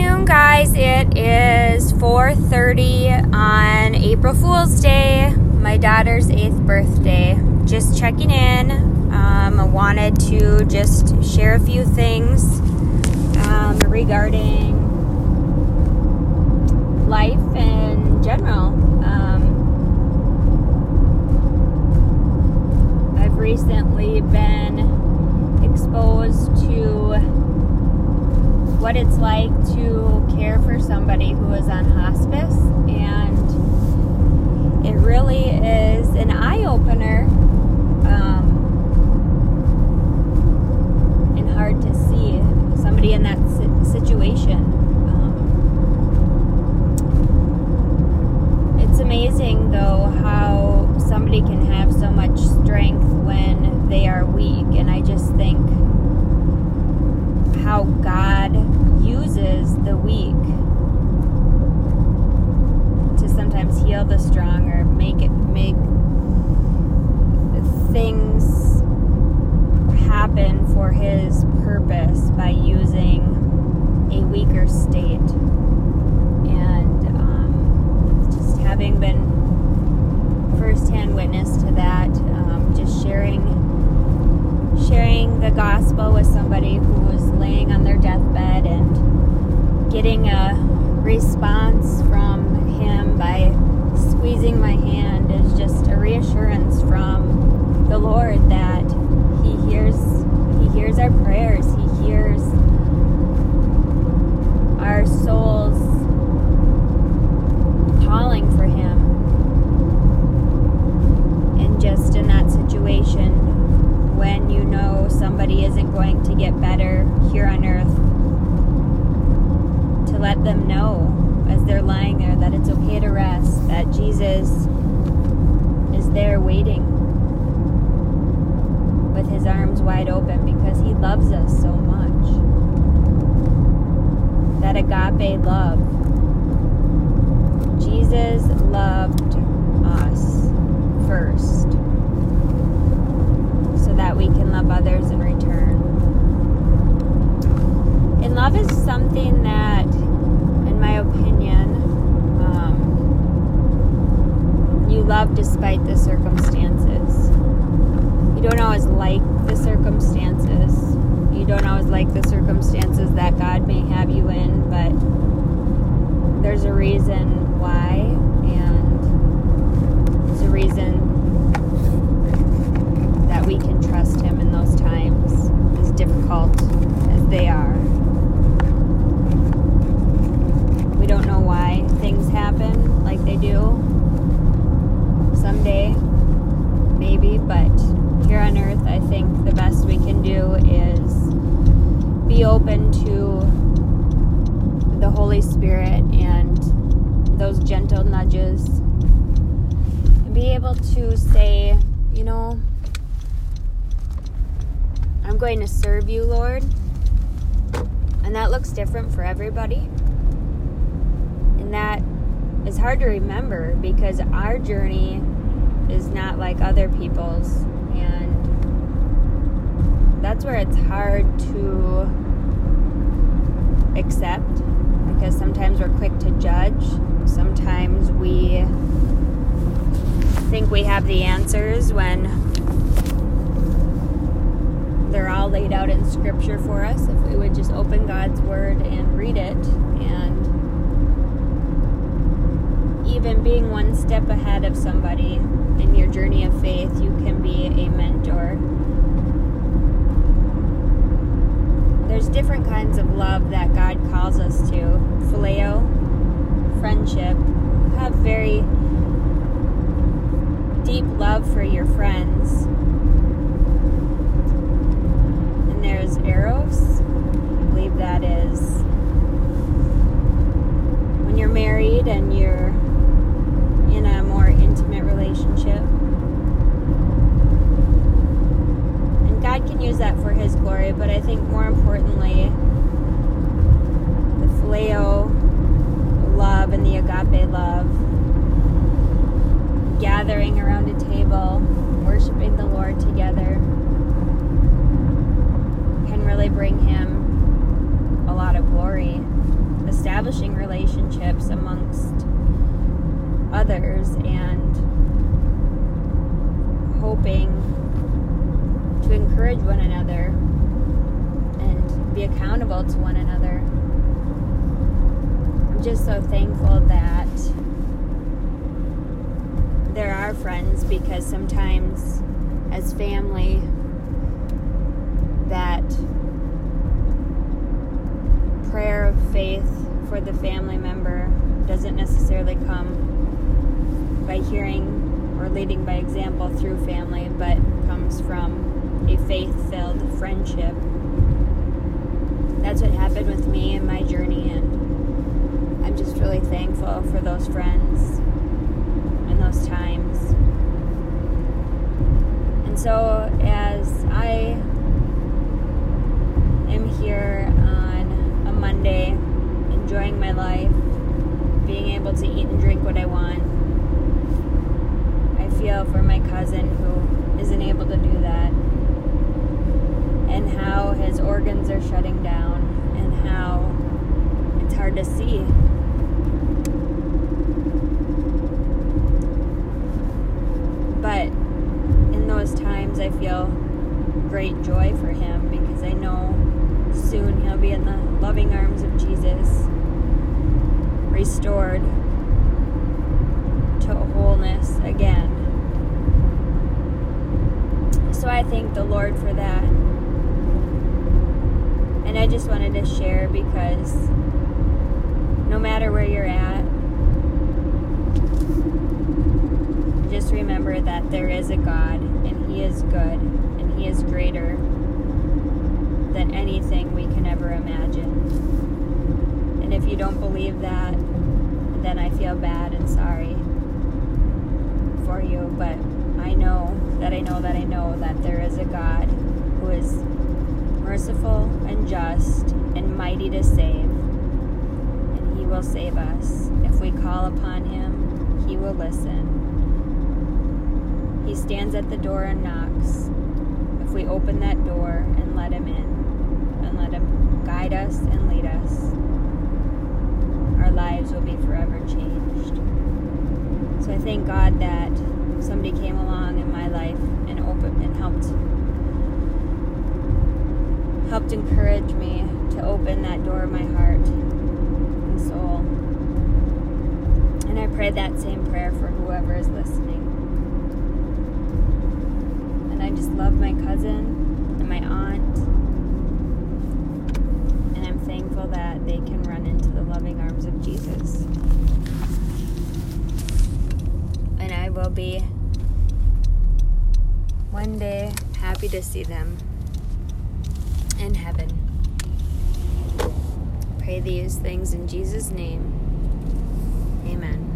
afternoon, guys. It is 4:30 on April Fool's Day, my daughter's 8th birthday. Just checking in. Um, I wanted to just share a few things um, regarding life in general. Um, I've recently been exposed to what it's like to care for somebody who is on hospice, and it really is an eye opener um, and hard to see somebody in that situation. Um, it's amazing, though, how somebody can have so much strength when they are weak, and I just think how God uses the weak to sometimes heal the strong or make it make things happen for his purpose by using a weaker state. And um, just having been firsthand witness to that um, just sharing sharing the gospel with somebody who was their deathbed and getting a response from him by squeezing my hand is just a reassurance from the Lord that he hears he hears our prayers. He hears our souls calling for him and just in that situation when you know somebody isn't going to get better here on earth, to let them know as they're lying there that it's okay to rest, that Jesus is there waiting with his arms wide open because he loves us so much. That agape love. Jesus loved us first so that we can love others in return. And love is something that, in my opinion, um, you love despite the circumstances. You don't always like the circumstances. You don't always like the circumstances that God may have you in, but there's a reason why, and there's a reason that we can trust Him in those times, as difficult as they are. We don't know why things happen like they do. Someday, maybe, but here on earth, I think the best we can do is be open to the Holy Spirit and those gentle nudges and be able to say, you know, I'm going to serve you, Lord. And that looks different for everybody. And that is hard to remember because our journey is not like other people's. And that's where it's hard to accept because sometimes we're quick to judge. Sometimes we think we have the answers when they're all laid out in scripture for us if we would just open God's word and read it and even being one step ahead of somebody in your journey of faith you can be a mentor. There's different kinds of love that God calls us to. Phileo friendship. Have very deep love for your friends there's Eros. I believe that is when you're married and you're in a more intimate relationship. And God can use that for His glory, but I think more importantly, the phileo love and the agape love, gathering around a table, worshiping the Lord together can really bring him a lot of glory. establishing relationships amongst others and hoping to encourage one another and be accountable to one another. I'm just so thankful that there are friends because sometimes as family that prayer of faith for the family member doesn't necessarily come by hearing or leading by example through family, but comes from a faith filled friendship. That's what happened with me in my journey, and I'm just really thankful for those friends and those times. And so, as I am here on a Monday, enjoying my life, being able to eat and drink what I want, I feel for my cousin who isn't able to do that, and how his organs are shutting down, and how it's hard to see. But in those times, I feel great joy for him because I know soon he'll be in the loving arms of Jesus, restored to wholeness again. So I thank the Lord for that. And I just wanted to share because no matter where you're at, just remember that there is a God and He is good and He is greater than anything we can ever imagine. And if you don't believe that, then I feel bad and sorry for you. But I know that I know that I know that there is a God who is merciful and just and mighty to save. And He will save us. If we call upon Him, He will listen. He stands at the door and knocks. If we open that door and let Him in, and let Him guide us and lead us, our lives will be forever changed. So I thank God that somebody came along in my life and opened and helped helped encourage me to open that door of my heart and soul. And I pray that same prayer for whoever is listening. And I just love my cousin and my aunt. And I'm thankful that they can run into the loving arms of Jesus. And I will be one day happy to see them in heaven. Pray these things in Jesus' name. Amen.